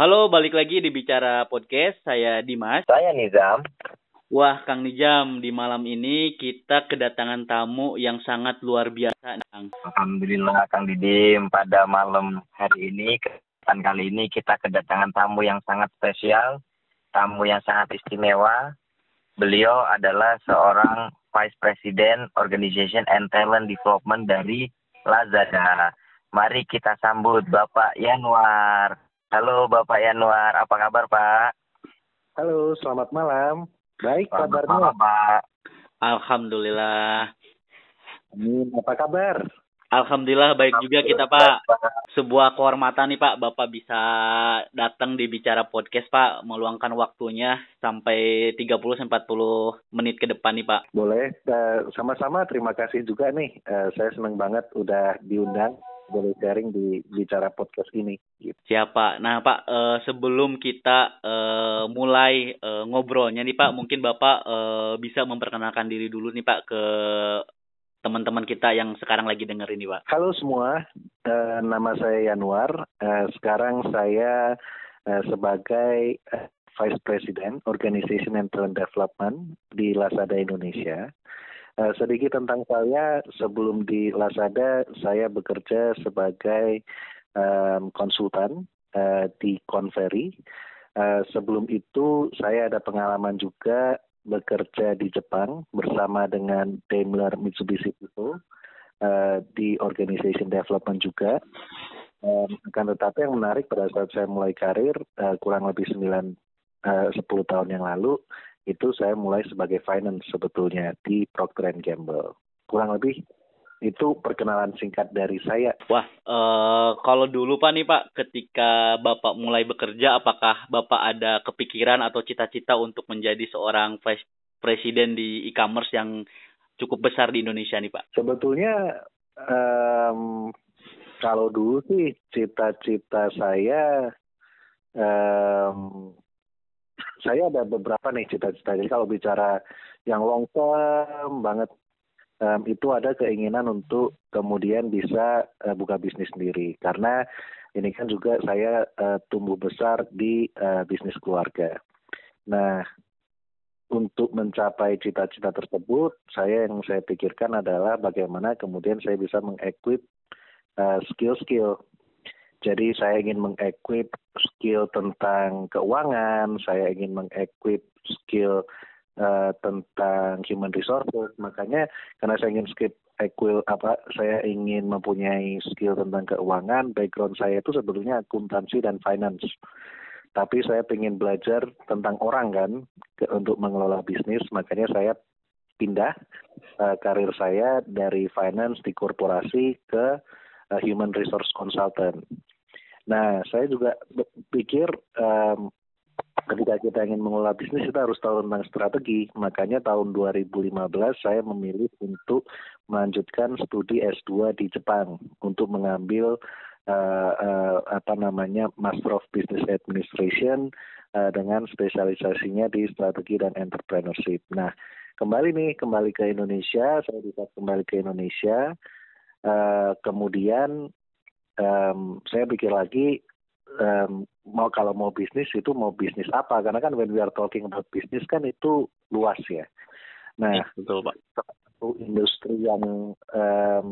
Halo, balik lagi di Bicara Podcast. Saya Dimas. Saya Nizam. Wah, Kang Nizam, di malam ini kita kedatangan tamu yang sangat luar biasa, Kang. Alhamdulillah, Kang Didim. Pada malam hari ini, kesempatan kali ini kita kedatangan tamu yang sangat spesial, tamu yang sangat istimewa. Beliau adalah seorang Vice President Organization and Talent Development dari Lazada. Mari kita sambut Bapak Yanwar. Halo Bapak Yanuar, apa kabar Pak? Halo, selamat malam. Baik Selamat kabarnya. malam, Pak. Alhamdulillah. Amin. Apa kabar? Alhamdulillah baik juga kita, Pak. Sebuah kehormatan nih, Pak. Bapak bisa datang di Bicara Podcast, Pak. Meluangkan waktunya sampai 30 40 menit ke depan nih, Pak. Boleh. Eh, Sama-sama terima kasih juga nih. Eh, Saya senang banget udah diundang boleh sharing di bicara podcast ini. Gitu. Siapa? Nah, Pak, eh, sebelum kita eh, mulai eh, ngobrolnya nih, Pak, mungkin Bapak eh, bisa memperkenalkan diri dulu nih, Pak, ke teman-teman kita yang sekarang lagi dengerin nih, Pak. Halo semua, Eh, nama saya Yanuar. Eh, Sekarang saya eh, sebagai eh, Vice President Organization and Talent Development di Lazada Indonesia. Eh, sedikit tentang saya, sebelum di Lazada, saya bekerja sebagai em, konsultan eh, di Conferry. Eh, sebelum itu, saya ada pengalaman juga bekerja di Jepang bersama dengan Daimler Mitsubishi People eh, di organization development juga. Um, akan tetapi yang menarik pada saat saya mulai karir eh, kurang lebih 9 eh, 10 tahun yang lalu itu saya mulai sebagai finance sebetulnya di Procter Gamble. Kurang lebih itu perkenalan singkat dari saya. Wah, eh, kalau dulu Pak nih Pak, ketika Bapak mulai bekerja, apakah Bapak ada kepikiran atau cita-cita untuk menjadi seorang vice presiden di e-commerce yang cukup besar di Indonesia nih Pak? Sebetulnya em, kalau dulu sih cita-cita saya em, saya ada beberapa nih cita-cita. Jadi kalau bicara yang long term banget em, itu ada keinginan untuk kemudian bisa eh, buka bisnis sendiri karena ini kan juga saya eh, tumbuh besar di eh, bisnis keluarga. Nah, untuk mencapai cita-cita tersebut, saya yang saya pikirkan adalah bagaimana kemudian saya bisa mengequip uh, skill-skill. Jadi saya ingin mengequip skill tentang keuangan, saya ingin mengequip skill uh, tentang human resources. Makanya karena saya ingin skip equil apa saya ingin mempunyai skill tentang keuangan, background saya itu sebetulnya akuntansi dan finance tapi saya ingin belajar tentang orang kan ke, untuk mengelola bisnis makanya saya pindah uh, karir saya dari finance di korporasi ke uh, human resource consultant. Nah, saya juga pikir um, ketika kita ingin mengelola bisnis kita harus tahu tentang strategi. Makanya tahun 2015 saya memilih untuk melanjutkan studi S2 di Jepang untuk mengambil uh, uh, apa namanya Master of Business Administration uh, dengan spesialisasinya di strategi dan entrepreneurship. Nah, kembali nih kembali ke Indonesia, saya bisa kembali ke Indonesia. Uh, kemudian um, saya pikir lagi um, mau kalau mau bisnis itu mau bisnis apa? Karena kan when we are talking about bisnis kan itu luas ya. Nah, Ya, betul Pak. satu industri yang um,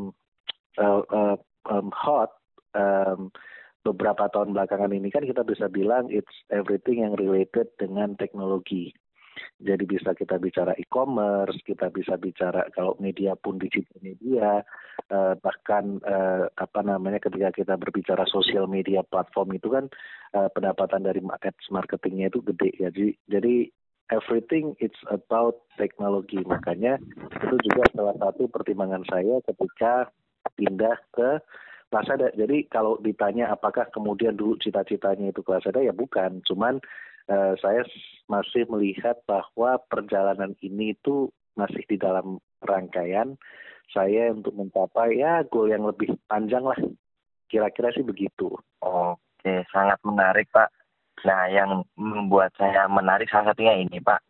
uh, uh, um, hot um, beberapa tahun belakangan ini kan kita bisa bilang it's everything yang related dengan teknologi. Jadi bisa kita bicara e-commerce, kita bisa bicara kalau media pun digital media, eh, bahkan eh, apa namanya ketika kita berbicara sosial media platform itu kan eh, pendapatan dari ads marketingnya itu gede ya. Jadi, jadi everything it's about teknologi. Makanya itu juga salah satu pertimbangan saya ketika pindah ke Lazada. Jadi kalau ditanya apakah kemudian dulu cita-citanya itu ke Lazada ya bukan, cuman eh, saya masih melihat bahwa perjalanan ini itu masih di dalam rangkaian saya untuk mencapai ya goal yang lebih panjang lah. Kira-kira sih begitu. Oke, sangat menarik Pak. Nah, yang membuat saya menarik salah satunya ini Pak.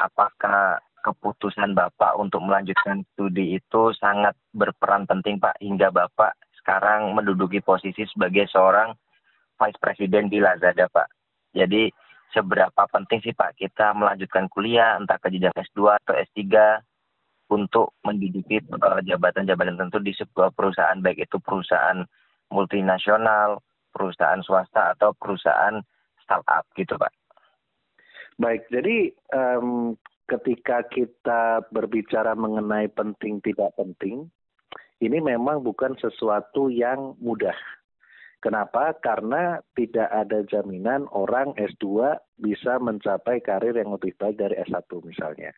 Apakah keputusan Bapak untuk melanjutkan studi itu sangat berperan penting Pak hingga Bapak sekarang menduduki posisi sebagai seorang vice president di Lazada, Pak. Jadi seberapa penting sih Pak kita melanjutkan kuliah entah ke jenjang S2 atau S3 untuk menduduki eh, jabatan-jabatan tertentu di sebuah perusahaan baik itu perusahaan multinasional, perusahaan swasta atau perusahaan startup gitu Pak. Baik, jadi um, ketika kita berbicara mengenai penting tidak penting, ini memang bukan sesuatu yang mudah. Kenapa? Karena tidak ada jaminan orang S2 bisa mencapai karir yang lebih baik dari S1 misalnya.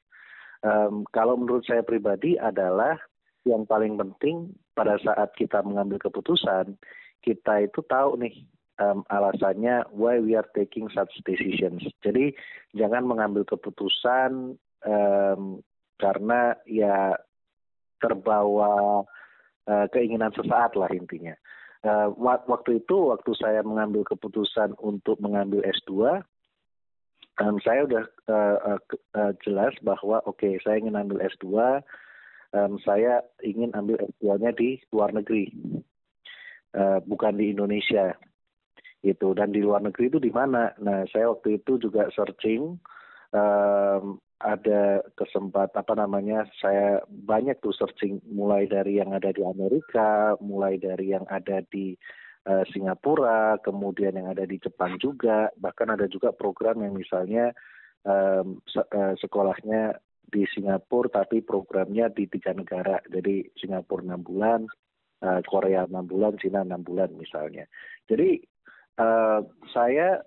Um, kalau menurut saya pribadi adalah yang paling penting pada saat kita mengambil keputusan, kita itu tahu nih um, alasannya why we are taking such decisions. Jadi jangan mengambil keputusan um, karena ya terbawa uh, keinginan sesaat lah intinya uh, waktu itu waktu saya mengambil keputusan untuk mengambil S2 um, saya udah uh, uh, uh, jelas bahwa oke okay, saya ingin ambil S2 um, saya ingin ambil S2-nya di luar negeri uh, bukan di Indonesia gitu. Dan di luar negeri itu di mana? Nah saya waktu itu juga searching um, ada kesempat apa namanya saya banyak tuh searching mulai dari yang ada di Amerika, mulai dari yang ada di uh, Singapura, kemudian yang ada di Jepang juga, bahkan ada juga program yang misalnya um, se uh, sekolahnya di Singapura tapi programnya di tiga negara, jadi Singapura enam bulan, uh, Korea enam bulan, Cina enam bulan misalnya. Jadi uh, saya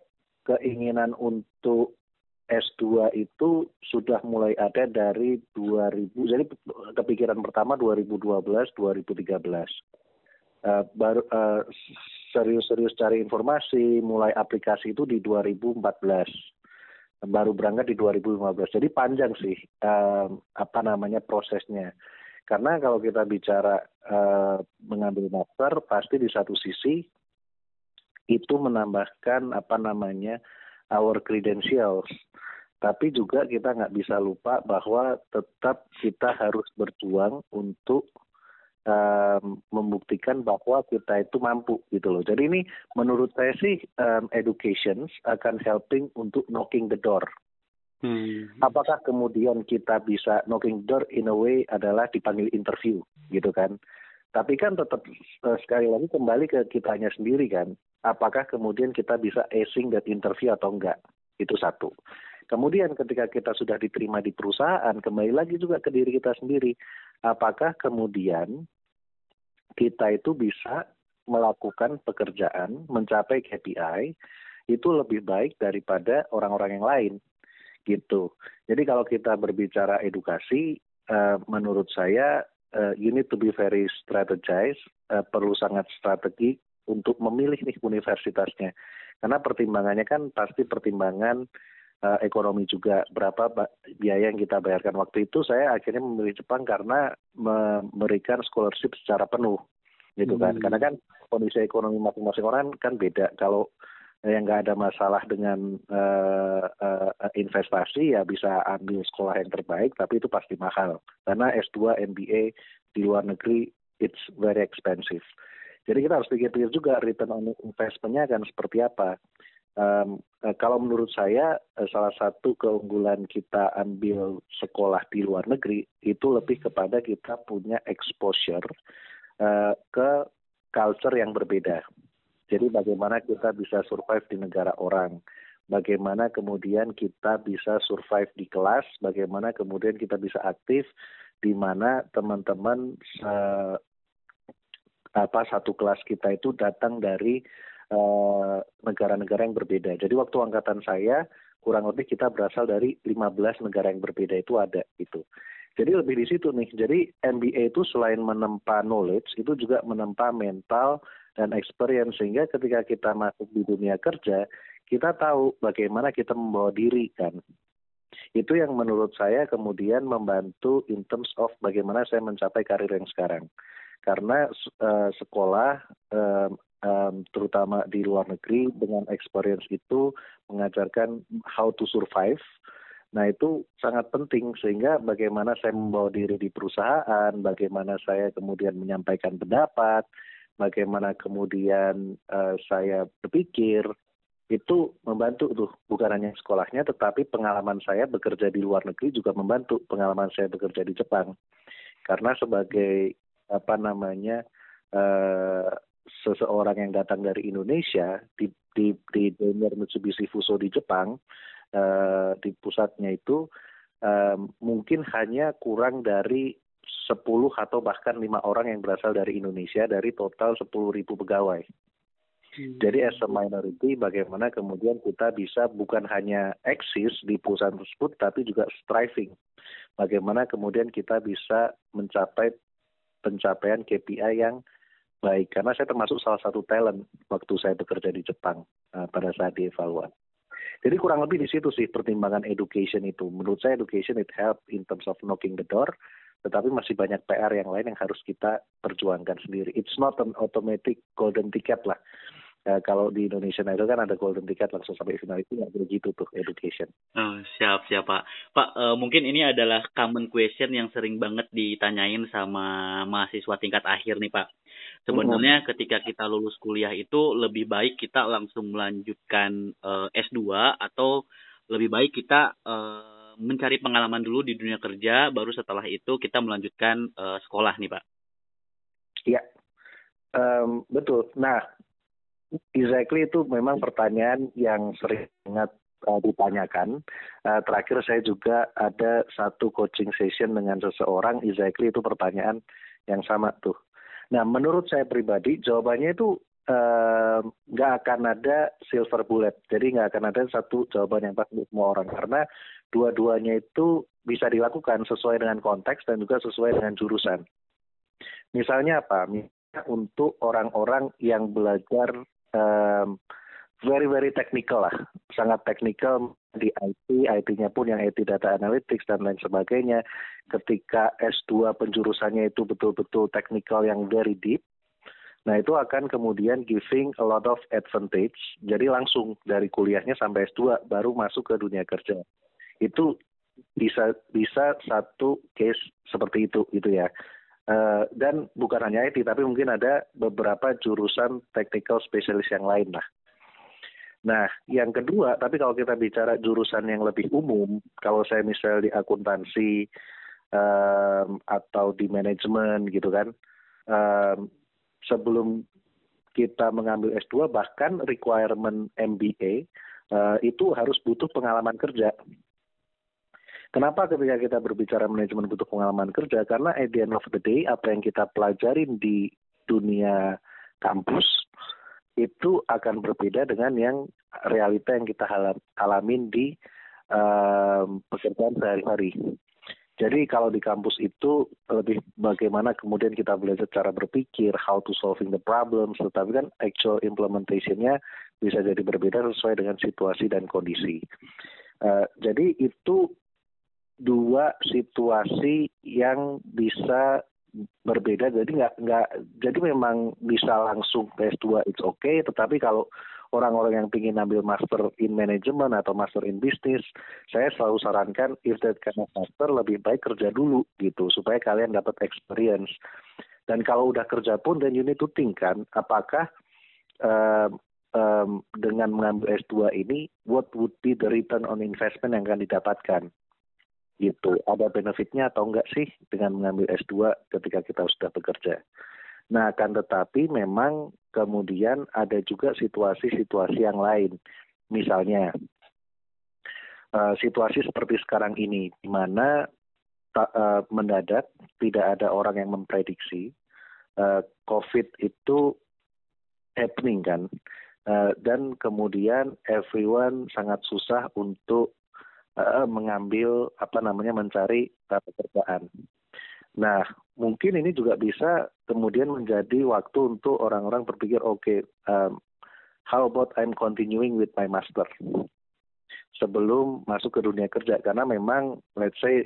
keinginan untuk S2 itu sudah mulai ada dari 2000 jadi kepikiran pertama 2012 2013 uh, baru uh, serius-serius cari informasi mulai aplikasi itu di 2014 baru berangkat di 2015 jadi panjang sih uh, apa namanya prosesnya. Karena kalau kita bicara uh, mengambil master pasti di satu sisi itu menambahkan apa namanya our credentials tapi juga kita nggak bisa lupa bahwa tetap kita harus berjuang untuk um, membuktikan bahwa kita itu mampu gitu loh. Jadi ini menurut saya sih um, education akan helping untuk knocking the door. Hmm. Apakah kemudian kita bisa knocking the door in a way adalah dipanggil interview gitu kan? Tapi kan tetap uh, sekali lagi kembali ke kitanya sendiri kan. Apakah kemudian kita bisa acing that interview atau enggak? Itu satu. Kemudian ketika kita sudah diterima di perusahaan, kembali lagi juga ke diri kita sendiri. Apakah kemudian kita itu bisa melakukan pekerjaan, mencapai KPI, itu lebih baik daripada orang-orang yang lain. Gitu. Jadi kalau kita berbicara edukasi, uh, menurut saya uh, you need to be very strategized, uh, perlu sangat strategi untuk memilih nih universitasnya. Karena pertimbangannya kan pasti pertimbangan uh, ekonomi juga. Berapa biaya yang kita bayarkan. Waktu itu saya akhirnya memilih Jepang karena memberikan scholarship secara penuh gitu kan. Hmm. karena kan kondisi ekonomi masing-masing orang kan beda. Kalau yang nggak ada masalah dengan uh, uh, investasi ya bisa ambil sekolah yang terbaik tapi itu pasti mahal. Karena S2 MBA di luar negeri it's very expensive jadi kita harus pikir-pikir juga return on investment-nya akan seperti apa. Um, kalau menurut saya uh, salah satu keunggulan kita ambil sekolah di luar negeri itu lebih kepada kita punya exposure uh, ke culture yang berbeda. Jadi bagaimana kita bisa survive di negara orang, bagaimana kemudian kita bisa survive di kelas, bagaimana kemudian kita bisa aktif? Di mana teman-teman apa satu kelas kita itu datang dari Eh, negara-negara uh, yang berbeda. Jadi waktu angkatan saya kurang lebih kita berasal dari 15 negara yang berbeda itu ada itu. Jadi lebih di situ nih. Jadi MBA itu selain menempa knowledge itu juga menempa mental dan experience sehingga ketika kita masuk di dunia kerja kita tahu bagaimana kita membawa diri kan. Itu yang menurut saya kemudian membantu in terms of bagaimana saya mencapai karir yang sekarang karena uh, sekolah uh, um, terutama di luar negeri dengan experience itu mengajarkan how to survive. Nah itu sangat penting sehingga bagaimana saya membawa diri di perusahaan, bagaimana saya kemudian menyampaikan pendapat, bagaimana kemudian uh, saya berpikir itu membantu tuh bukan hanya sekolahnya tetapi pengalaman saya bekerja di luar negeri juga membantu pengalaman saya bekerja di Jepang karena sebagai apa namanya uh, seseorang yang datang dari Indonesia di di di Daimler Mitsubishi Fuso di Jepang uh, di pusatnya itu uh, mungkin hanya kurang dari 10 atau bahkan lima orang yang berasal dari Indonesia dari total 10 ribu pegawai. Hmm. Jadi as a minority bagaimana kemudian kita bisa bukan hanya eksis di perusahaan tersebut tapi juga striving. Bagaimana kemudian kita bisa mencapai pencapaian KPI yang baik karena saya termasuk salah satu talent waktu saya bekerja di Jepang uh, pada saat dievaluasi. Jadi kurang lebih di situ sih pertimbangan education itu. Menurut saya education it help in terms of knocking the door, tetapi masih banyak PR yang lain yang harus kita perjuangkan sendiri. It's not an automatic golden ticket lah. Uh, kalau di Indonesia itu kan ada golden ticket langsung sampai final itu nggak begitu tuh education. Oh, siap siap Pak. Pak uh, mungkin ini adalah common question yang sering banget ditanyain sama mahasiswa tingkat akhir nih Pak. Sebenarnya hmm. ketika kita lulus kuliah itu lebih baik kita langsung melanjutkan uh, eh, S2 atau lebih baik kita uh, mencari pengalaman dulu di dunia kerja baru setelah itu kita melanjutkan uh, sekolah nih Pak. Iya. Um, betul. Nah, exactly itu memang pertanyaan yang sering banget uh, ditanyakan. Uh, terakhir saya juga ada satu coaching session dengan seseorang, exactly itu pertanyaan yang sama tuh. Nah, menurut saya pribadi jawabannya itu nggak uh, akan ada silver bullet. Jadi nggak akan ada satu jawaban yang pas untuk semua orang karena dua-duanya itu bisa dilakukan sesuai dengan konteks dan juga sesuai dengan jurusan. Misalnya apa? Misalnya untuk orang-orang yang belajar um, very very technical lah, sangat technical di IT, IT-nya pun yang IT data analytics dan lain sebagainya. Ketika S2 penjurusannya itu betul-betul technical yang very deep, nah itu akan kemudian giving a lot of advantage. Jadi langsung dari kuliahnya sampai S2 baru masuk ke dunia kerja. Itu bisa bisa satu case seperti itu gitu ya. Uh, dan bukan hanya IT, tapi mungkin ada beberapa jurusan technical specialist yang lain lah. Nah, yang kedua, tapi kalau kita bicara jurusan yang lebih umum, kalau saya misalnya di akuntansi um, atau di manajemen gitu kan, um, sebelum kita mengambil S2 bahkan requirement MBA uh, itu harus butuh pengalaman kerja. Kenapa ketika kita berbicara manajemen butuh pengalaman kerja? Karena at the end of the day, apa yang kita pelajarin di dunia kampus itu akan berbeda dengan yang realita yang kita alamin di um, pekerjaan sehari-hari. Jadi kalau di kampus itu lebih bagaimana kemudian kita belajar cara berpikir, how to solving the problems, tetapi kan actual implementationnya bisa jadi berbeda sesuai dengan situasi dan kondisi. Uh, jadi itu dua situasi yang bisa berbeda. Jadi nggak nggak jadi memang bisa langsung ke S2 it's okay. Tetapi kalau orang-orang yang ingin ambil master in management atau master in business saya selalu sarankan if that kind of master lebih baik kerja dulu gitu supaya kalian dapat experience. Dan kalau udah kerja pun dan you need to think kan apakah um, um, dengan mengambil S2 ini what would be the return on investment yang akan didapatkan gitu. Ada benefitnya atau enggak sih dengan mengambil S2 ketika kita sudah bekerja? Nah kan tetapi memang kemudian ada juga situasi-situasi yang lain. Misalnya uh, situasi seperti sekarang ini di mana uh, mendadak tidak ada orang yang memprediksi uh, COVID itu happening kan? Dan kemudian everyone sangat susah untuk uh, mengambil apa namanya mencari pekerjaan. Nah, mungkin ini juga bisa kemudian menjadi waktu untuk orang-orang berpikir, oke, okay, um, how about I'm continuing with my master sebelum masuk ke dunia kerja karena memang let's say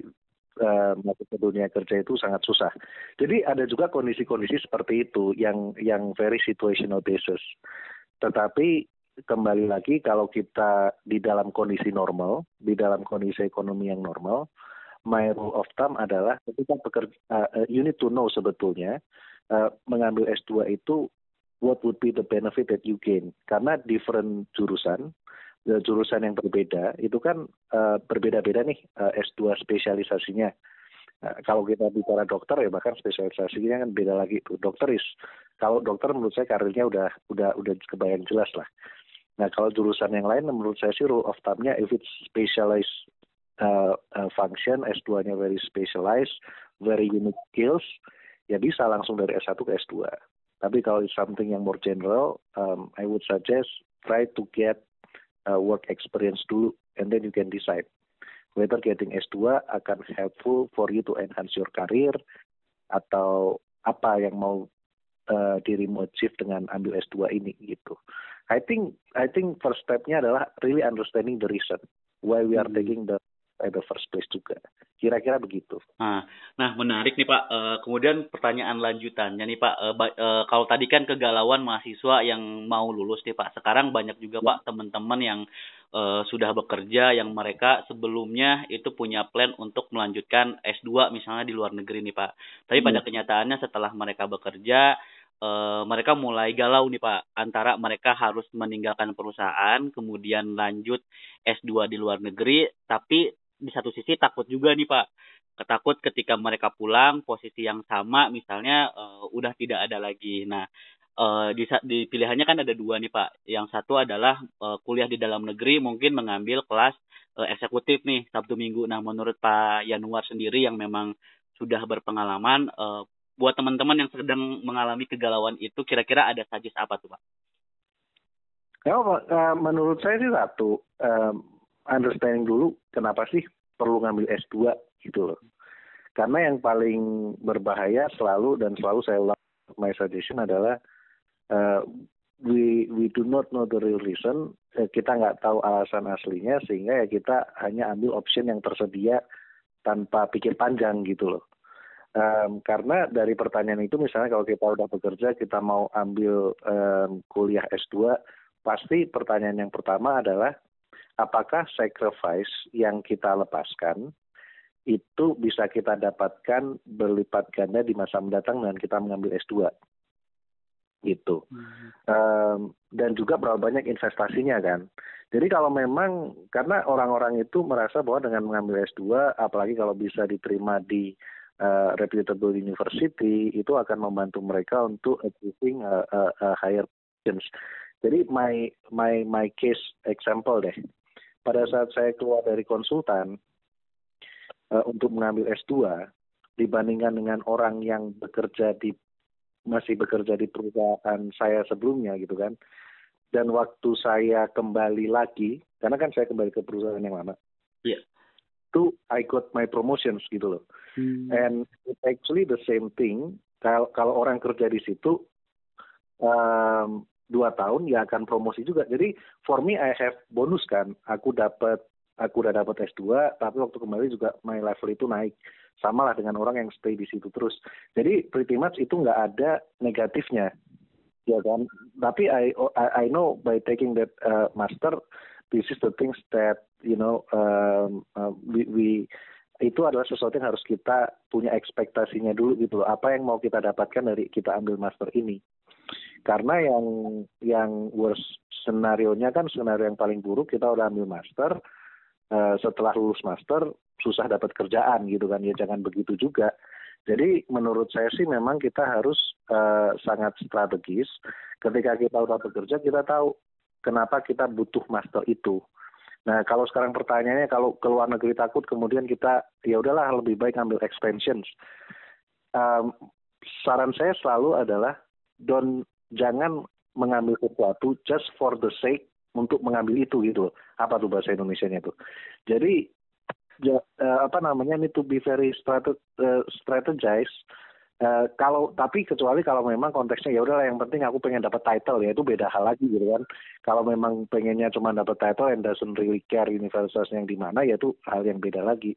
uh, masuk ke dunia kerja itu sangat susah. Jadi ada juga kondisi-kondisi seperti itu yang yang very situational basis. Tetapi kembali lagi kalau kita di dalam kondisi normal, di dalam kondisi ekonomi yang normal, my rule of thumb adalah ketika pekerja, uh, you need to know sebetulnya uh, mengambil S2 itu what would be the benefit that you gain karena different jurusan jurusan yang berbeda itu kan uh, berbeda-beda nih uh, S2 spesialisasinya Nah, kalau kita bicara dokter ya bahkan spesialisasinya kan beda lagi tuh. Dokter is kalau dokter menurut saya karirnya udah udah udah kebayang jelas lah. Nah kalau jurusan yang lain menurut saya sih rule of thumb-nya if it's specialized uh, uh, function S2-nya very specialized, very unique skills, ya bisa langsung dari S1 ke S2. Tapi kalau it's something yang more general, um, I would suggest try to get uh, work experience dulu and then you can decide whether getting S2 akan helpful for you to enhance your career atau apa yang mau uh, dirimu achieve dengan ambil S2 ini gitu. I think I think first stepnya adalah really understanding the reason why we are hmm. taking the at the first place juga. Kira-kira begitu. Nah, nah menarik nih Pak. Uh, kemudian pertanyaan lanjutannya nih Pak. Uh, uh, kalau tadi kan kegalauan mahasiswa yang mau lulus nih Pak. Sekarang banyak juga ya. Pak teman-teman yang uh, sudah bekerja yang mereka sebelumnya itu punya plan untuk melanjutkan S2 misalnya di luar negeri nih Pak. Tapi hmm. pada kenyataannya setelah mereka bekerja Uh, mereka mulai galau nih Pak antara mereka harus meninggalkan perusahaan kemudian lanjut S2 di luar negeri tapi di satu sisi takut juga nih Pak. Ketakut ketika mereka pulang posisi yang sama misalnya uh, udah tidak ada lagi. Nah uh, di, di pilihannya kan ada dua nih Pak. Yang satu adalah uh, kuliah di dalam negeri mungkin mengambil kelas uh, eksekutif nih Sabtu Minggu. Nah menurut Pak Yanuar sendiri yang memang sudah berpengalaman uh, buat teman-teman yang sedang mengalami kegalauan itu kira-kira ada sajis apa tuh Pak? Ya, menurut saya sih satu, understanding dulu kenapa sih perlu ngambil S2 gitu loh. Karena yang paling berbahaya selalu dan selalu saya ulang my suggestion adalah uh, we we do not know the real reason. Uh, kita nggak tahu alasan aslinya sehingga ya kita hanya ambil option yang tersedia tanpa pikir panjang gitu loh. Um, karena dari pertanyaan itu misalnya kalau kita udah bekerja kita mau ambil um, kuliah S2 pasti pertanyaan yang pertama adalah apakah sacrifice yang kita lepaskan itu bisa kita dapatkan berlipat ganda di masa mendatang dengan kita mengambil S2 gitu hmm. um, dan juga berapa banyak investasinya kan? Jadi kalau memang karena orang-orang itu merasa bahwa dengan mengambil S2 apalagi kalau bisa diterima di uh, reputable university itu akan membantu mereka untuk achieving a, a, a higher positions. Jadi my my my case example deh pada saat saya keluar dari konsultan uh, untuk mengambil S2 dibandingkan dengan orang yang bekerja di masih bekerja di perusahaan saya sebelumnya gitu kan. Dan waktu saya kembali lagi, karena kan saya kembali ke perusahaan yang lama. Iya. Yeah. Itu I got my promotions gitu loh. Hmm. And it's actually the same thing. Kalau kalau orang kerja di situ um, dua tahun ya akan promosi juga. Jadi for me I have bonus kan. Aku dapat aku udah dapat S2 tapi waktu kembali juga my level itu naik. Sama lah dengan orang yang stay di situ terus. Jadi pretty much itu nggak ada negatifnya. Ya kan. Tapi I I, know by taking that uh, master this is the things that you know um, uh, we, we itu adalah sesuatu yang harus kita punya ekspektasinya dulu gitu loh. Apa yang mau kita dapatkan dari kita ambil master ini karena yang yang worst senario nya kan senario yang paling buruk kita udah ambil master uh, setelah lulus master susah dapat kerjaan gitu kan ya jangan begitu juga. Jadi menurut saya sih memang kita harus uh, sangat strategis. Ketika kita udah bekerja kita tahu kenapa kita butuh master itu. Nah kalau sekarang pertanyaannya kalau ke luar negeri takut kemudian kita ya udahlah lebih baik ambil expansions. Um, saran saya selalu adalah don't jangan mengambil sesuatu just for the sake untuk mengambil itu gitu apa tuh bahasa Indonesia-nya tuh? Jadi ya, uh, apa namanya ini to be very uh, strategize uh, kalau tapi kecuali kalau memang konteksnya ya udahlah yang penting aku pengen dapat title ya itu beda hal lagi gitu kan. Kalau memang pengennya cuma dapat title and doesn't really care universitas yang di mana ya itu hal yang beda lagi.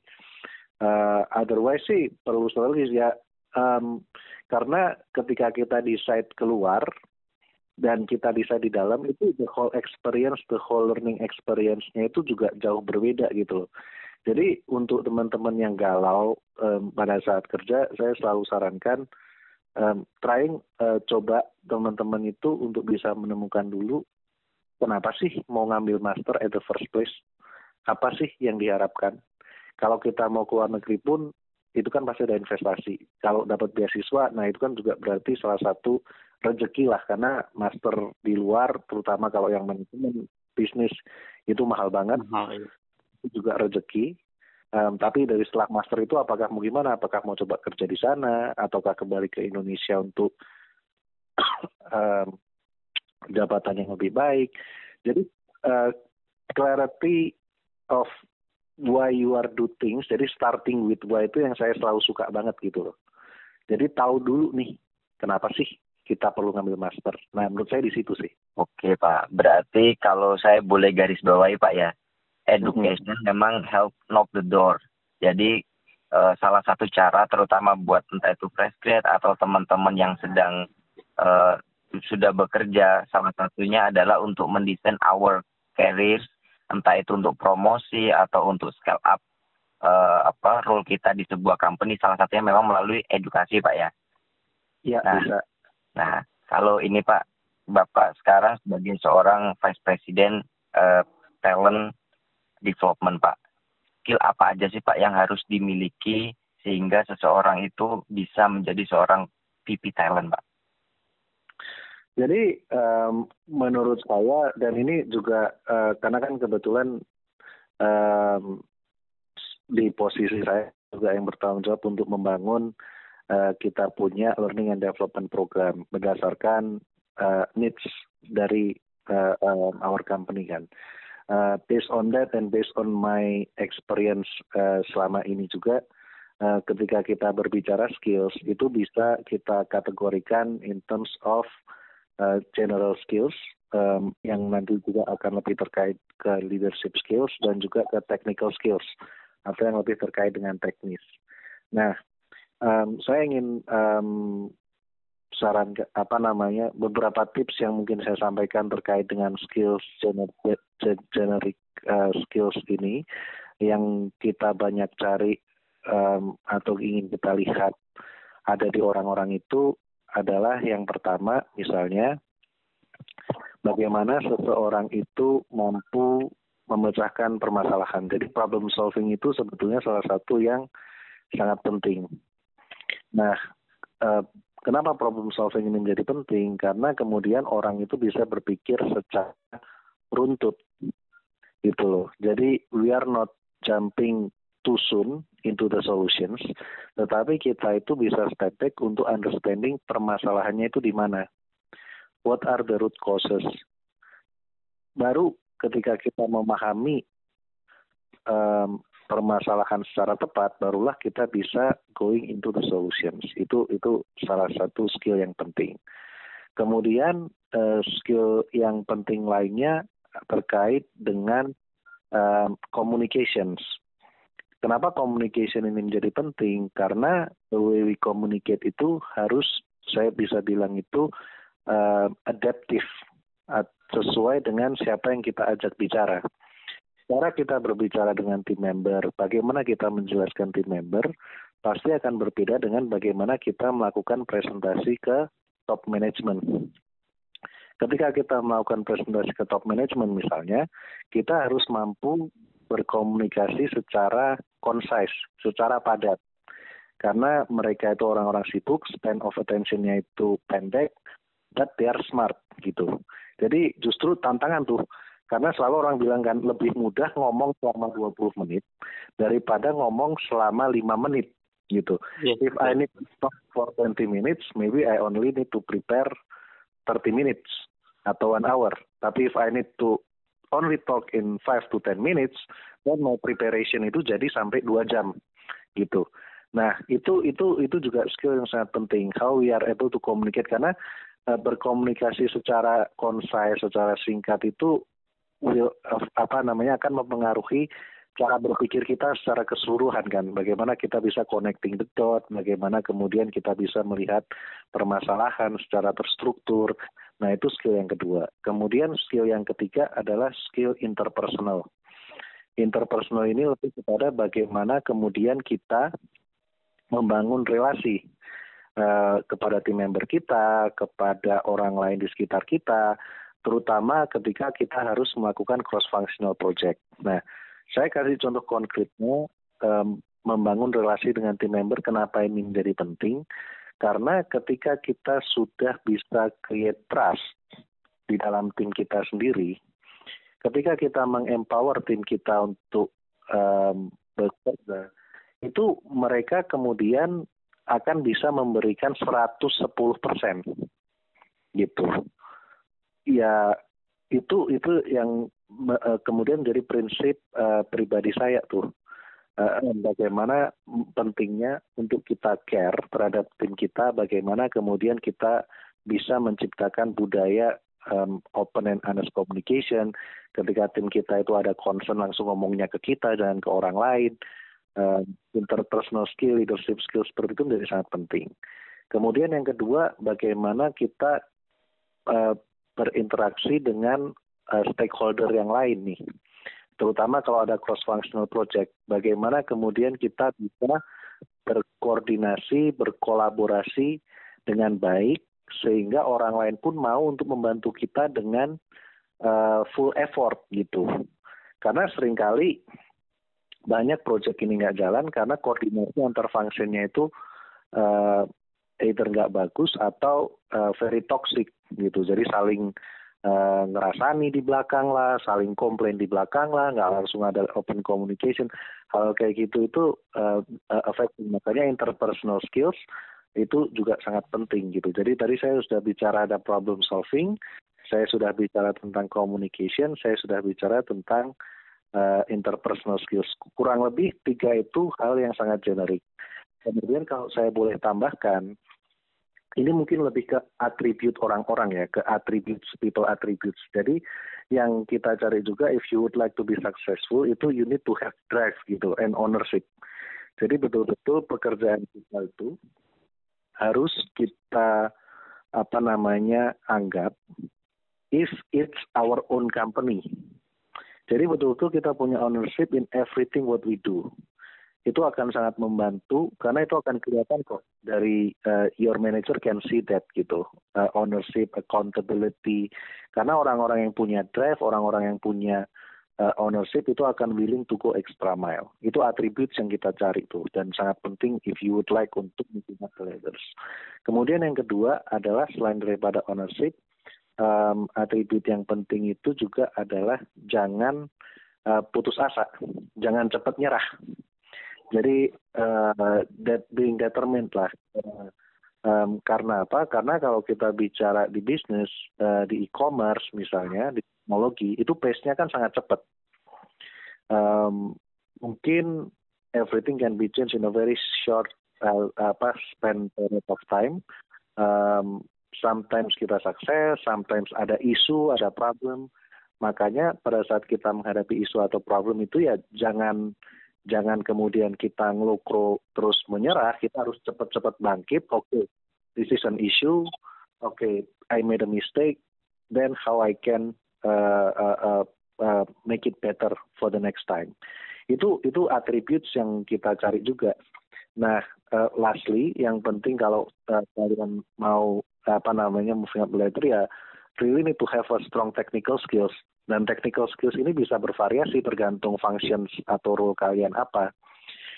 Uh, otherwise sih perlu selalu ya um, karena ketika kita decide keluar dan kita bisa di dalam itu the whole experience, the whole learning experience-nya itu juga jauh berbeda gitu loh. Jadi untuk teman-teman yang galau um, pada saat kerja, saya selalu sarankan um, trying uh, coba teman-teman itu untuk bisa menemukan dulu kenapa sih mau ngambil master at the first place apa sih yang diharapkan kalau kita mau ke luar negeri pun itu kan pasti ada investasi kalau dapat beasiswa nah itu kan juga berarti salah satu rezeki lah karena master di luar terutama kalau yang manajemen bisnis itu mahal banget mahal, iya. itu juga rezeki Um, tapi dari setelah master itu apakah mau gimana? Apakah mau coba kerja di sana ataukah kembali ke Indonesia untuk um, jabatan yang lebih baik? Jadi uh, clarity of why you are do things. Jadi starting with why itu yang saya selalu suka banget gitu loh. Jadi tahu dulu nih kenapa sih kita perlu ngambil master. Nah menurut saya di situ sih. Oke Pak, berarti kalau saya boleh garis bawahi Pak ya, education hmm. memang help knock the door. Jadi uh, salah satu cara terutama buat entah itu fresh grad atau teman-teman yang sedang uh, sudah bekerja salah satunya adalah untuk mendesain our career entah itu untuk promosi atau untuk scale up uh, apa role kita di sebuah company salah satunya memang melalui edukasi Pak ya. Iya nah, bisa. Nah kalau ini Pak Bapak sekarang sebagai seorang vice president uh, talent development Pak. Skill apa aja sih Pak yang harus dimiliki sehingga seseorang itu bisa menjadi seorang PP talent Pak? Jadi um, menurut saya dan ini juga uh, karena kan kebetulan um, di posisi saya juga yang bertanggung jawab untuk membangun uh, kita punya learning and development program berdasarkan uh, needs dari uh, our company kan. Uh, based on that and based on my experience uh, selama ini juga uh, ketika kita berbicara skills itu bisa kita kategorikan in terms of general skills um, yang nanti juga akan lebih terkait ke leadership skills dan juga ke technical skills atau yang lebih terkait dengan teknis. Nah, um, saya ingin um, saran apa namanya beberapa tips yang mungkin saya sampaikan terkait dengan skills generic, generic uh, skills ini yang kita banyak cari um, atau ingin kita lihat ada di orang-orang itu adalah yang pertama misalnya bagaimana seseorang itu mampu memecahkan permasalahan. Jadi problem solving itu sebetulnya salah satu yang sangat penting. Nah, uh, Kenapa problem solving ini menjadi penting? Karena kemudian orang itu bisa berpikir secara runtut. Gitu loh. Jadi we are not jumping too soon into the solutions, tetapi kita itu bisa step back untuk understanding permasalahannya itu di mana. What are the root causes? Baru ketika kita memahami um, permasalahan secara tepat barulah kita bisa going into the solutions itu itu salah satu skill yang penting kemudian uh, skill yang penting lainnya terkait dengan uh, communications kenapa communication ini menjadi penting karena the way we communicate itu harus saya bisa bilang itu uh, adaptif sesuai dengan siapa yang kita ajak bicara cara kita berbicara dengan tim member, bagaimana kita menjelaskan tim member, pasti akan berbeda dengan bagaimana kita melakukan presentasi ke top management. Ketika kita melakukan presentasi ke top management misalnya, kita harus mampu berkomunikasi secara concise, secara padat. Karena mereka itu orang-orang sibuk, span of attention-nya itu pendek, but they are smart gitu. Jadi justru tantangan tuh karena selalu orang bilang kan lebih mudah ngomong selama 20 menit daripada ngomong selama 5 menit gitu. Yeah. If I need to talk for 20 minutes, maybe I only need to prepare 30 minutes atau one hour. Tapi if I need to only talk in 5 to 10 minutes, then my preparation itu jadi sampai 2 jam gitu. Nah, itu itu itu juga skill yang sangat penting. How we are able to communicate karena uh, berkomunikasi secara concise, secara singkat itu will apa namanya akan mempengaruhi cara berpikir kita secara keseluruhan kan bagaimana kita bisa connecting the dot bagaimana kemudian kita bisa melihat permasalahan secara terstruktur nah itu skill yang kedua. Kemudian skill yang ketiga adalah skill interpersonal. Interpersonal ini lebih kepada bagaimana kemudian kita membangun relasi uh, kepada tim member kita, kepada orang lain di sekitar kita, terutama ketika kita harus melakukan cross functional project. Nah, saya kasih contoh konkretnya um, membangun relasi dengan tim member kenapa ini menjadi penting karena ketika kita sudah bisa create trust di dalam tim kita sendiri, ketika kita mengempower tim kita untuk um, bekerja, itu mereka kemudian akan bisa memberikan 110 persen, gitu. Ya itu itu yang uh, kemudian dari prinsip uh, pribadi saya tuh uh, bagaimana pentingnya untuk kita care terhadap tim kita, bagaimana kemudian kita bisa menciptakan budaya um, open and honest communication. Ketika tim kita itu ada concern langsung ngomongnya ke kita dan ke orang lain. Uh, interpersonal skill, leadership skill seperti itu menjadi sangat penting. Kemudian yang kedua, bagaimana kita uh, berinteraksi dengan uh, stakeholder yang lain nih terutama kalau ada cross functional project. Bagaimana kemudian kita bisa berkoordinasi berkolaborasi dengan baik sehingga orang lain pun mau untuk membantu kita dengan uh, full effort gitu. Karena sering kali banyak project ini nggak jalan karena koordinasi antar fungsinya itu uh, either nggak bagus atau uh, very toxic gitu. Jadi saling uh, ngerasani di belakang lah, saling komplain di belakang lah, nggak langsung ada open communication. Hal kayak gitu itu uh, uh, affecting. Makanya interpersonal skills itu juga sangat penting gitu. Jadi tadi saya sudah bicara ada problem solving, saya sudah bicara tentang communication, saya sudah bicara tentang uh, interpersonal skills. Kurang lebih tiga itu hal yang sangat generik. Kemudian kalau saya boleh tambahkan, ini mungkin lebih ke atribut orang-orang ya, ke attributes, people attributes. Jadi yang kita cari juga, if you would like to be successful, itu you need to have drive gitu, and ownership. Jadi betul-betul pekerjaan kita itu harus kita apa namanya anggap if it's our own company. Jadi betul-betul kita punya ownership in everything what we do itu akan sangat membantu karena itu akan kelihatan kok dari uh, your manager can see that gitu. Uh, ownership accountability. Karena orang-orang yang punya drive orang-orang yang punya uh, ownership itu akan willing to go extra mile. Itu atribut yang kita cari tuh dan sangat penting if you would like untuk mempunyai leaders kemudian yang kedua adalah selain daripada ownership um, atribut yang penting itu juga adalah jangan putus asa. Jangan cepat nyerah jadi uh, that being determined lah. Um, karena apa? Karena kalau kita bicara di bisnis, uh, di e-commerce misalnya, di teknologi, itu pace-nya kan sangat cepat. Um, mungkin everything can be changed in a very short uh, apa span period of time. Um, sometimes kita sukses, sometimes ada isu, ada problem. Makanya pada saat kita menghadapi isu atau problem itu ya jangan jangan kemudian kita ngelukro terus menyerah, kita harus cepat-cepat bangkit. Oke, okay, this is an issue. Oke, okay, I made a mistake. Then how I can uh, uh, uh, uh, make it better for the next time. Itu itu attributes yang kita cari juga. Nah, uh, lastly, yang penting kalau uh, kalian mau apa namanya moving up later ya, really need to have a strong technical skills dan technical skills ini bisa bervariasi tergantung functions atau role kalian apa.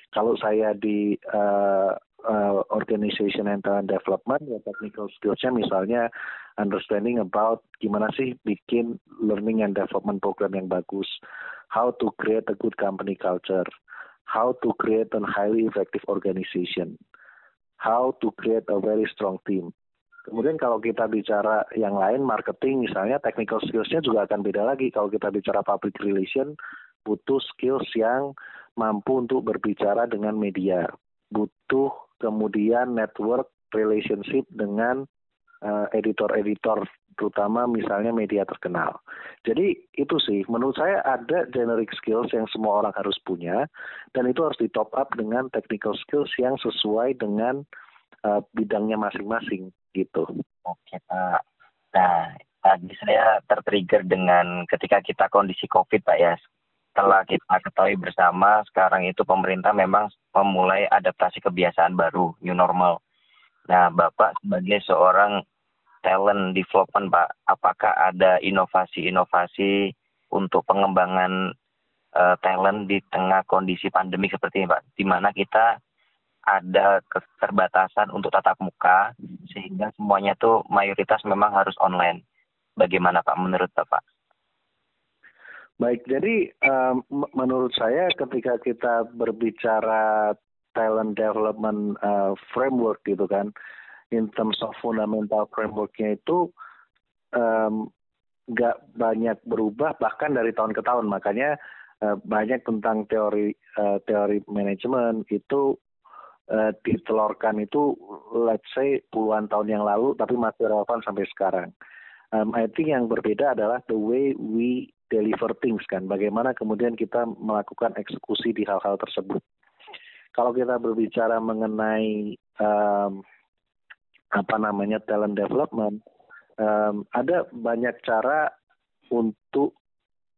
Kalau saya di uh, uh, organization and talent development, ya technical skillsnya misalnya understanding about gimana sih bikin learning and development program yang bagus, how to create a good company culture, how to create a highly effective organization, how to create a very strong team. Kemudian kalau kita bicara yang lain, marketing misalnya, technical skills-nya juga akan beda lagi. Kalau kita bicara public relation, butuh skills yang mampu untuk berbicara dengan media. Butuh kemudian network relationship dengan uh, editor-editor, terutama misalnya media terkenal. Jadi itu sih, menurut saya ada generic skills yang semua orang harus punya, dan itu harus di top up dengan technical skills yang sesuai dengan uh, bidangnya masing-masing gitu. Oke Pak. Nah tadi saya tertrigger dengan ketika kita kondisi COVID Pak ya. Setelah kita ketahui bersama sekarang itu pemerintah memang memulai adaptasi kebiasaan baru new normal. Nah, Bapak sebagai seorang talent development, Pak, apakah ada inovasi-inovasi untuk pengembangan uh, talent di tengah kondisi pandemi seperti ini, Pak, di mana kita ada keterbatasan untuk tatap muka sehingga semuanya tuh mayoritas memang harus online. Bagaimana Pak menurut Bapak? Baik, jadi um, menurut saya ketika kita berbicara talent development uh, framework gitu kan, in terms of fundamental frameworknya itu um, banyak berubah bahkan dari tahun ke tahun makanya uh, banyak tentang teori uh, teori manajemen itu uh, ditelorkan itu let's say puluhan tahun yang lalu tapi masih relevan sampai sekarang. Um, I think yang berbeda adalah the way we deliver things kan, bagaimana kemudian kita melakukan eksekusi di hal-hal tersebut. Kalau kita berbicara mengenai um, apa namanya talent development, um, ada banyak cara untuk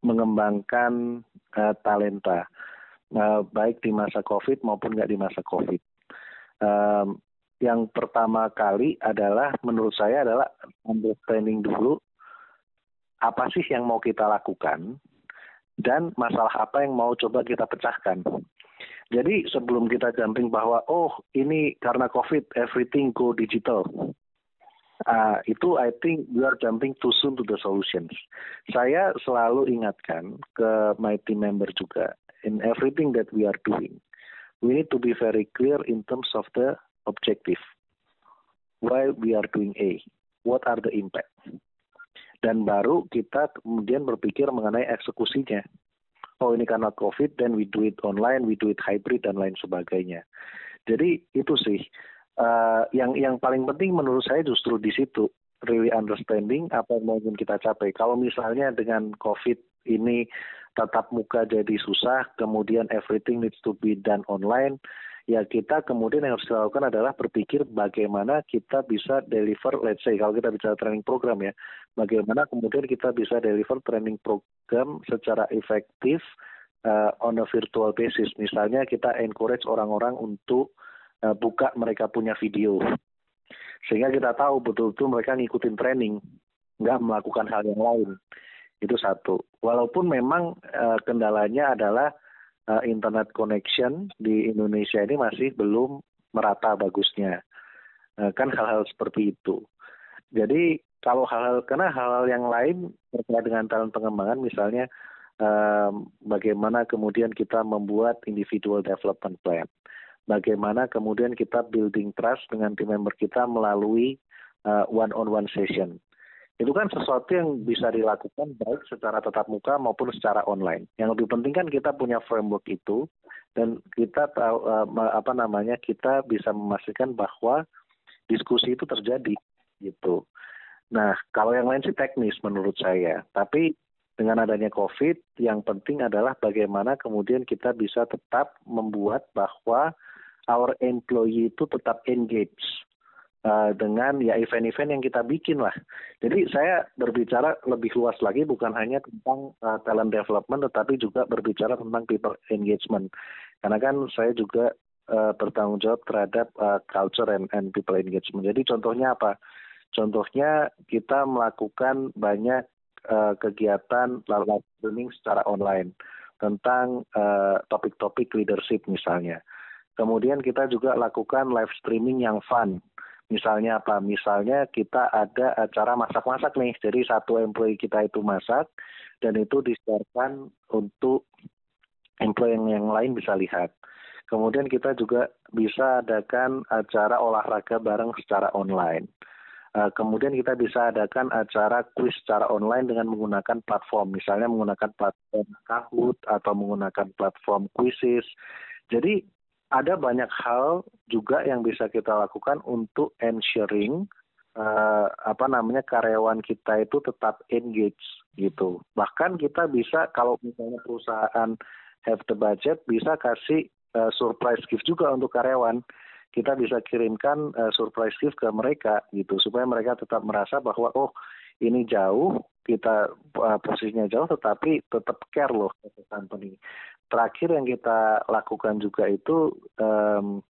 mengembangkan uh, talenta, uh, baik di masa COVID maupun nggak di masa COVID um, yang pertama kali adalah menurut saya adalah understanding dulu apa sih yang mau kita lakukan dan masalah apa yang mau coba kita pecahkan. Jadi sebelum kita jumping bahwa oh ini karena COVID everything go digital. Uh, itu I think we are jumping too soon to the solutions. Saya selalu ingatkan ke my team member juga in everything that we are doing we need to be very clear in terms of the objective. Why we are doing A? What are the impact? Dan baru kita kemudian berpikir mengenai eksekusinya. Oh ini karena COVID, then we do it online, we do it hybrid dan lain sebagainya. Jadi itu sih uh, yang yang paling penting menurut saya justru di situ really understanding apa yang mau kita capai. Kalau misalnya dengan COVID ini tatap muka jadi susah, kemudian everything needs to be done online, ya kita kemudian yang harus dilakukan adalah berpikir bagaimana kita bisa deliver, let's say kalau kita bicara training program ya, bagaimana kemudian kita bisa deliver training program secara efektif uh, on a virtual basis. Misalnya kita encourage orang-orang untuk uh, buka mereka punya video, sehingga kita tahu betul-betul mereka ngikutin training, nggak melakukan hal yang lain. Itu satu. Walaupun memang uh, kendalanya adalah uh, internet connection di Indonesia ini masih belum merata bagusnya. Uh, kan hal-hal seperti itu. Jadi kalau hal-hal karena hal-hal yang lain terkait dengan talent pengembangan misalnya um, bagaimana kemudian kita membuat individual development plan. Bagaimana kemudian kita building trust dengan tim member kita melalui uh, one on one session itu kan sesuatu yang bisa dilakukan baik secara tatap muka maupun secara online. Yang lebih penting kan kita punya framework itu dan kita tahu uh, apa namanya kita bisa memastikan bahwa diskusi itu terjadi gitu. Nah, kalau yang lain sih teknis menurut saya, tapi dengan adanya COVID, yang penting adalah bagaimana kemudian kita bisa tetap membuat bahwa our employee itu tetap engage uh, dengan ya event-event yang kita bikin lah. Jadi saya berbicara lebih luas lagi bukan hanya tentang uh, talent development tetapi juga berbicara tentang people engagement. Karena kan saya juga uh, bertanggung jawab terhadap uh, culture and, and people engagement. Jadi contohnya apa? Contohnya kita melakukan banyak uh, kegiatan streaming secara online tentang topik-topik uh, leadership misalnya. Kemudian kita juga lakukan live streaming yang fun Misalnya apa? Misalnya kita ada acara masak-masak nih. Jadi satu employee kita itu masak dan itu disiarkan untuk employee yang, yang lain bisa lihat. Kemudian kita juga bisa adakan acara olahraga bareng secara online. Uh, kemudian kita bisa adakan acara quiz secara online dengan menggunakan platform, misalnya menggunakan platform Kahoot atau menggunakan platform Quizzes. Jadi ada banyak hal juga yang bisa kita lakukan untuk ensuring uh, apa namanya karyawan kita itu tetap engage gitu. Bahkan kita bisa kalau misalnya perusahaan have the budget bisa kasih uh, surprise gift juga untuk karyawan. Kita bisa kirimkan uh, surprise gift ke mereka gitu supaya mereka tetap merasa bahwa oh ini jauh kita uh, posisinya jauh tetapi tetap care loh ke company terakhir yang kita lakukan juga itu um,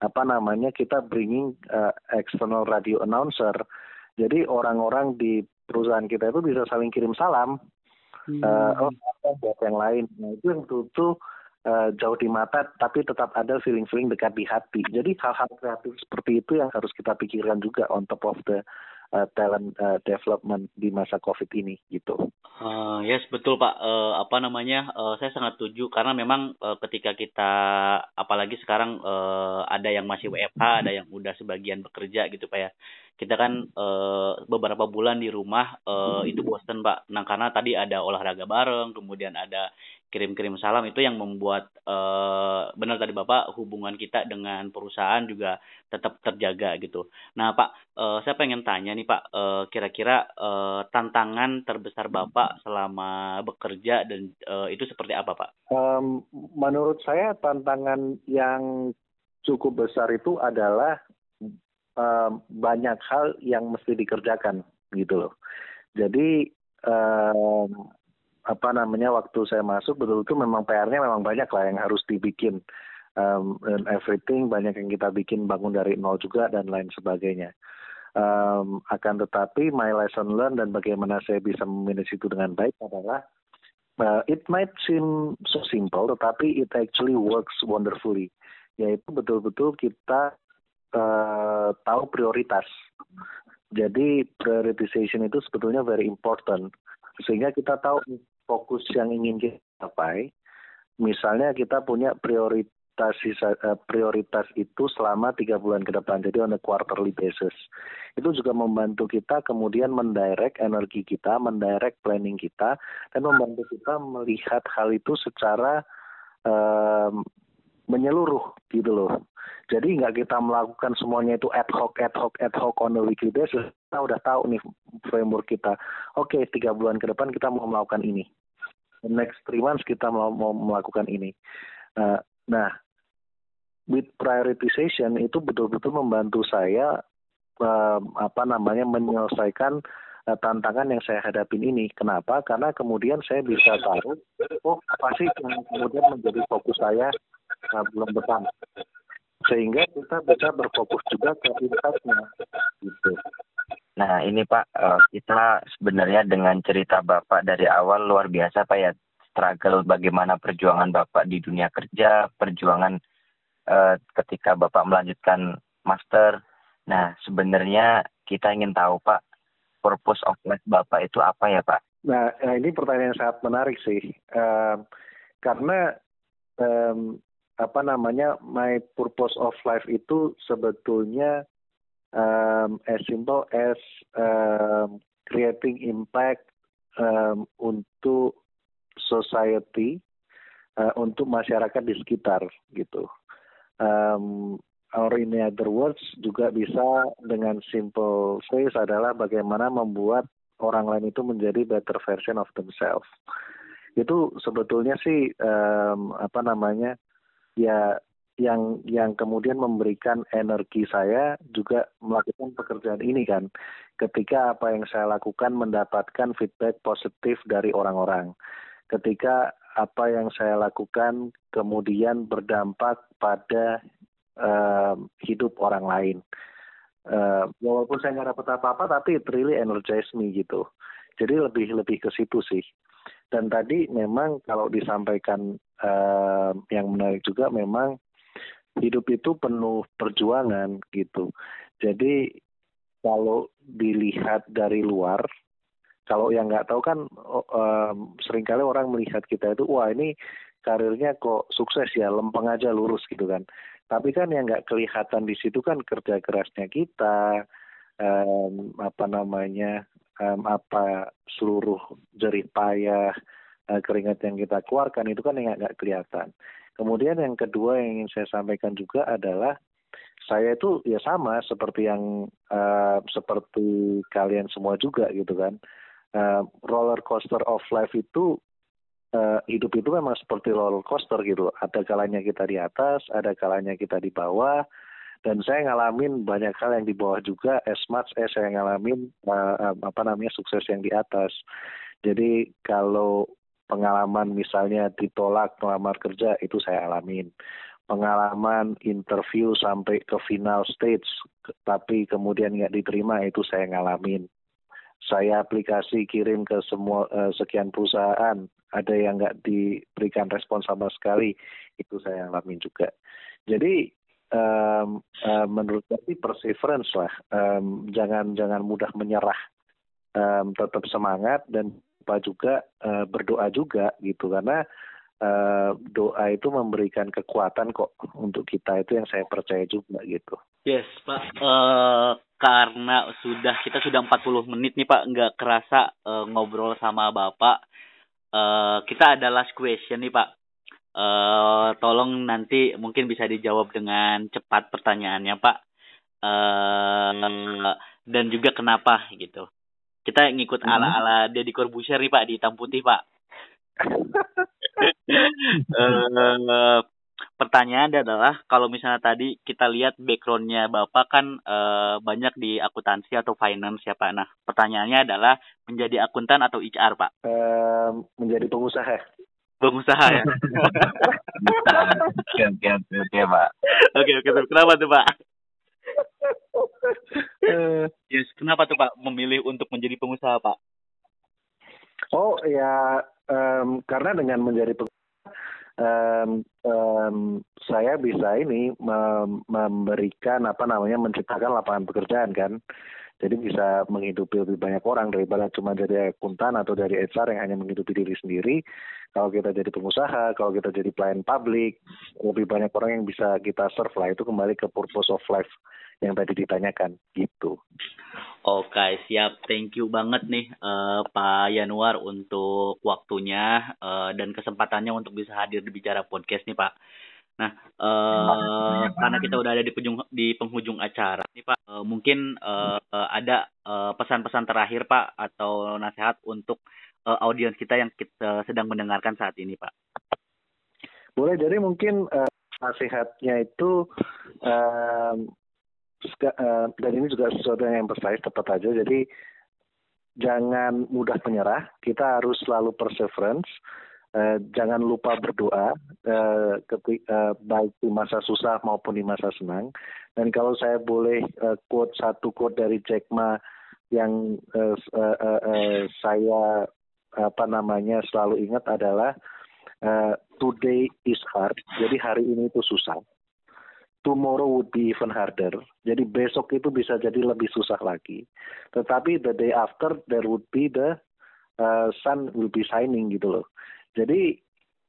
apa namanya kita bringing uh, external radio announcer. Jadi orang-orang di perusahaan kita itu bisa saling kirim salam. Hmm. Uh, oh, buat yang lain. Nah itu yang betul-betul uh, jauh di mata, tapi tetap ada feeling-feeling dekat di hati. Jadi hal-hal kreatif seperti itu yang harus kita pikirkan juga on top of the uh, talent uh, development di masa COVID ini gitu. Uh, yes betul Pak. Uh, apa namanya? Uh, saya sangat setuju karena memang uh, ketika kita apalagi sekarang uh, ada yang masih WFH, ada yang udah sebagian bekerja gitu Pak ya. Kita kan uh, beberapa bulan di rumah uh, itu bosen Pak. Nah karena tadi ada olahraga bareng, kemudian ada kirim-kirim salam itu yang membuat uh, benar tadi Bapak hubungan kita dengan perusahaan juga tetap terjaga gitu. Nah Pak, uh, saya pengen tanya nih Pak, uh, kira-kira uh, tantangan terbesar Bapak selama bekerja dan uh, itu seperti apa Pak? Um, menurut saya tantangan yang cukup besar itu adalah banyak hal yang mesti dikerjakan gitu loh. Jadi um, apa namanya waktu saya masuk betul-betul memang PR-nya memang banyak lah yang harus dibikin um, and everything banyak yang kita bikin bangun dari nol juga dan lain sebagainya. Um, akan tetapi my lesson learned dan bagaimana saya bisa memanage itu dengan baik adalah uh, it might seem so simple tetapi it actually works wonderfully yaitu betul-betul kita uh, tahu prioritas. Jadi prioritization itu sebetulnya very important sehingga kita tahu fokus yang ingin kita capai. Misalnya kita punya prioritas eh, prioritas itu selama tiga bulan ke depan, jadi on a quarterly basis. Itu juga membantu kita kemudian mendirect energi kita, mendirect planning kita, dan membantu kita melihat hal itu secara um, menyeluruh gitu loh. Jadi nggak kita melakukan semuanya itu ad hoc, ad hoc, ad hoc on a weekly basis. Kita udah tahu nih framework kita. Oke, okay, tiga bulan ke depan kita mau melakukan ini. The next three months kita mau, mau melakukan ini. Uh, nah, with prioritization itu betul-betul membantu saya uh, apa namanya menyelesaikan uh, tantangan yang saya hadapin ini. Kenapa? Karena kemudian saya bisa tahu, oh apa sih yang kemudian menjadi fokus saya uh, bulan depan sehingga kita bisa berfokus juga ke impactnya gitu. Nah ini Pak uh, kita sebenarnya dengan cerita Bapak dari awal luar biasa Pak ya struggle bagaimana perjuangan Bapak di dunia kerja perjuangan uh, ketika Bapak melanjutkan master. Nah sebenarnya kita ingin tahu Pak purpose of life Bapak itu apa ya Pak? Nah ini pertanyaan yang sangat menarik sih karena um, apa namanya my purpose of life itu sebetulnya um, as simple as um, creating impact um, untuk society uh, untuk masyarakat di sekitar gitu. Um, or in other words juga bisa dengan simple phrase adalah bagaimana membuat orang lain itu menjadi better version of themselves. Itu sebetulnya sih um, apa namanya ya yang yang kemudian memberikan energi saya juga melakukan pekerjaan ini kan. Ketika apa yang saya lakukan mendapatkan feedback positif dari orang-orang. Ketika apa yang saya lakukan kemudian berdampak pada uh, hidup orang lain. Uh, walaupun saya nggak dapat apa-apa tapi it really energize me gitu. Jadi lebih lebih ke situ sih dan tadi memang kalau disampaikan uh, yang menarik juga memang hidup itu penuh perjuangan gitu. Jadi kalau dilihat dari luar, kalau yang nggak tahu kan um, sering kali orang melihat kita itu wah ini karirnya kok sukses ya lempeng aja lurus gitu kan. Tapi kan yang nggak kelihatan di situ kan kerja kerasnya kita, um, apa namanya um, apa seluruh jerih payah uh, keringat yang kita keluarkan itu kan yang nggak kelihatan. Kemudian yang kedua yang ingin saya sampaikan juga adalah saya itu ya sama seperti yang uh, seperti kalian semua juga gitu kan. Uh, roller coaster of life itu uh, hidup itu memang seperti roller coaster gitu. Ada kalanya kita di atas, ada kalanya kita di bawah dan saya ngalamin banyak hal yang di bawah juga as much as saya ngalamin uh, apa namanya sukses yang di atas jadi kalau pengalaman misalnya ditolak melamar kerja itu saya alamin pengalaman interview sampai ke final stage, tapi kemudian nggak diterima itu saya ngalamin. Saya aplikasi kirim ke semua uh, sekian perusahaan, ada yang nggak diberikan respon sama sekali, itu saya ngalamin juga. Jadi um, uh, menurut saya perseverance lah, um, jangan jangan mudah menyerah, um, tetap semangat dan lupa juga uh, berdoa juga gitu karena uh, doa itu memberikan kekuatan kok untuk kita itu yang saya percaya juga gitu. Yes, Pak. Uh, karena sudah kita sudah 40 menit nih Pak, nggak kerasa uh, ngobrol sama Bapak. Uh, kita ada last question nih Pak. Uh, tolong nanti mungkin bisa dijawab dengan cepat pertanyaannya Pak. Uh, dan juga kenapa gitu. Kita ngikut hmm. ala-ala Deddy Corbuzier nih Pak di hitam putih Pak. uh, pertanyaan adalah kalau misalnya tadi kita lihat backgroundnya bapak kan uh, banyak di akuntansi atau finance ya pak. Nah pertanyaannya adalah menjadi akuntan atau HR pak? Uh, menjadi pengusaha. Pengusaha ya. Oke oke oke pak. Oke oke kenapa tuh pak? yes, kenapa tuh Pak memilih untuk menjadi pengusaha Pak? Oh ya um, karena dengan menjadi um, um, saya bisa ini mem memberikan apa namanya menciptakan lapangan pekerjaan kan jadi bisa menghidupi lebih banyak orang daripada cuma jadi akuntan atau dari HR yang hanya menghidupi diri sendiri. Kalau kita jadi pengusaha, kalau kita jadi pelayan publik, lebih banyak orang yang bisa kita serve lah. Itu kembali ke purpose of life yang tadi ditanyakan gitu. Oke, siap. Thank you banget nih uh, Pak Yanuar untuk waktunya uh, dan kesempatannya untuk bisa hadir di bicara podcast nih Pak. Nah, uh, karena kita udah ada di penghujung di penghujung acara nih Pak, uh, mungkin uh, uh, ada pesan-pesan uh, terakhir Pak atau nasihat untuk uh, audiens kita yang kita sedang mendengarkan saat ini Pak. Boleh, jadi mungkin uh, nasihatnya itu uh, Eh, dan ini juga sesuatu yang precise tepat aja. Jadi jangan mudah menyerah. Kita harus selalu perseverance uh, jangan lupa berdoa uh, ketika, uh, baik di masa susah maupun di masa senang dan kalau saya boleh uh, quote satu quote dari Jack Ma yang uh, uh, uh, uh, saya apa namanya selalu ingat adalah uh, today is hard jadi hari ini itu susah tomorrow would be even harder. Jadi besok itu bisa jadi lebih susah lagi. Tetapi the day after there would be the uh, sun will be shining gitu loh. Jadi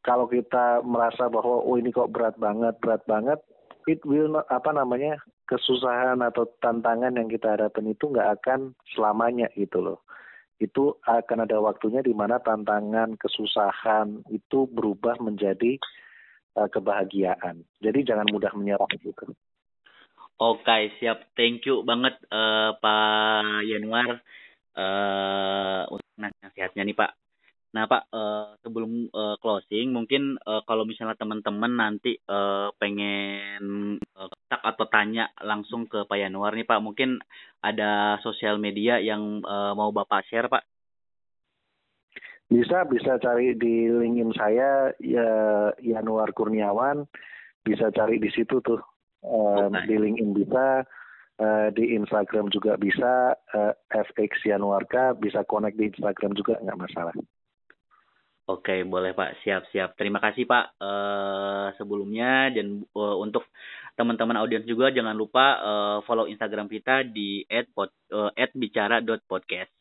kalau kita merasa bahwa oh ini kok berat banget, berat banget, it will not, apa namanya kesusahan atau tantangan yang kita hadapin itu nggak akan selamanya gitu loh. Itu akan ada waktunya di mana tantangan, kesusahan itu berubah menjadi uh, kebahagiaan. Jadi jangan mudah menyerah gitu. Oke, siap. Thank you banget uh, Pak Yanuar uh, untuk nasihatnya nih Pak. Nah Pak, uh, sebelum uh, closing, mungkin uh, kalau misalnya teman-teman nanti uh, pengen uh, atau tanya langsung ke Pak Yanuar nih Pak, mungkin ada sosial media yang uh, mau Bapak share Pak? Bisa bisa cari di LinkedIn saya ya Yanuar Kurniawan, bisa cari di situ tuh. Um, okay. Di LinkedIn bisa, uh, di Instagram juga bisa, uh, FX Yanuarka bisa connect di Instagram juga nggak masalah. Oke, boleh Pak. Siap-siap. Terima kasih Pak uh, sebelumnya dan uh, untuk teman-teman audiens juga jangan lupa uh, follow Instagram kita di @bicara.podcast.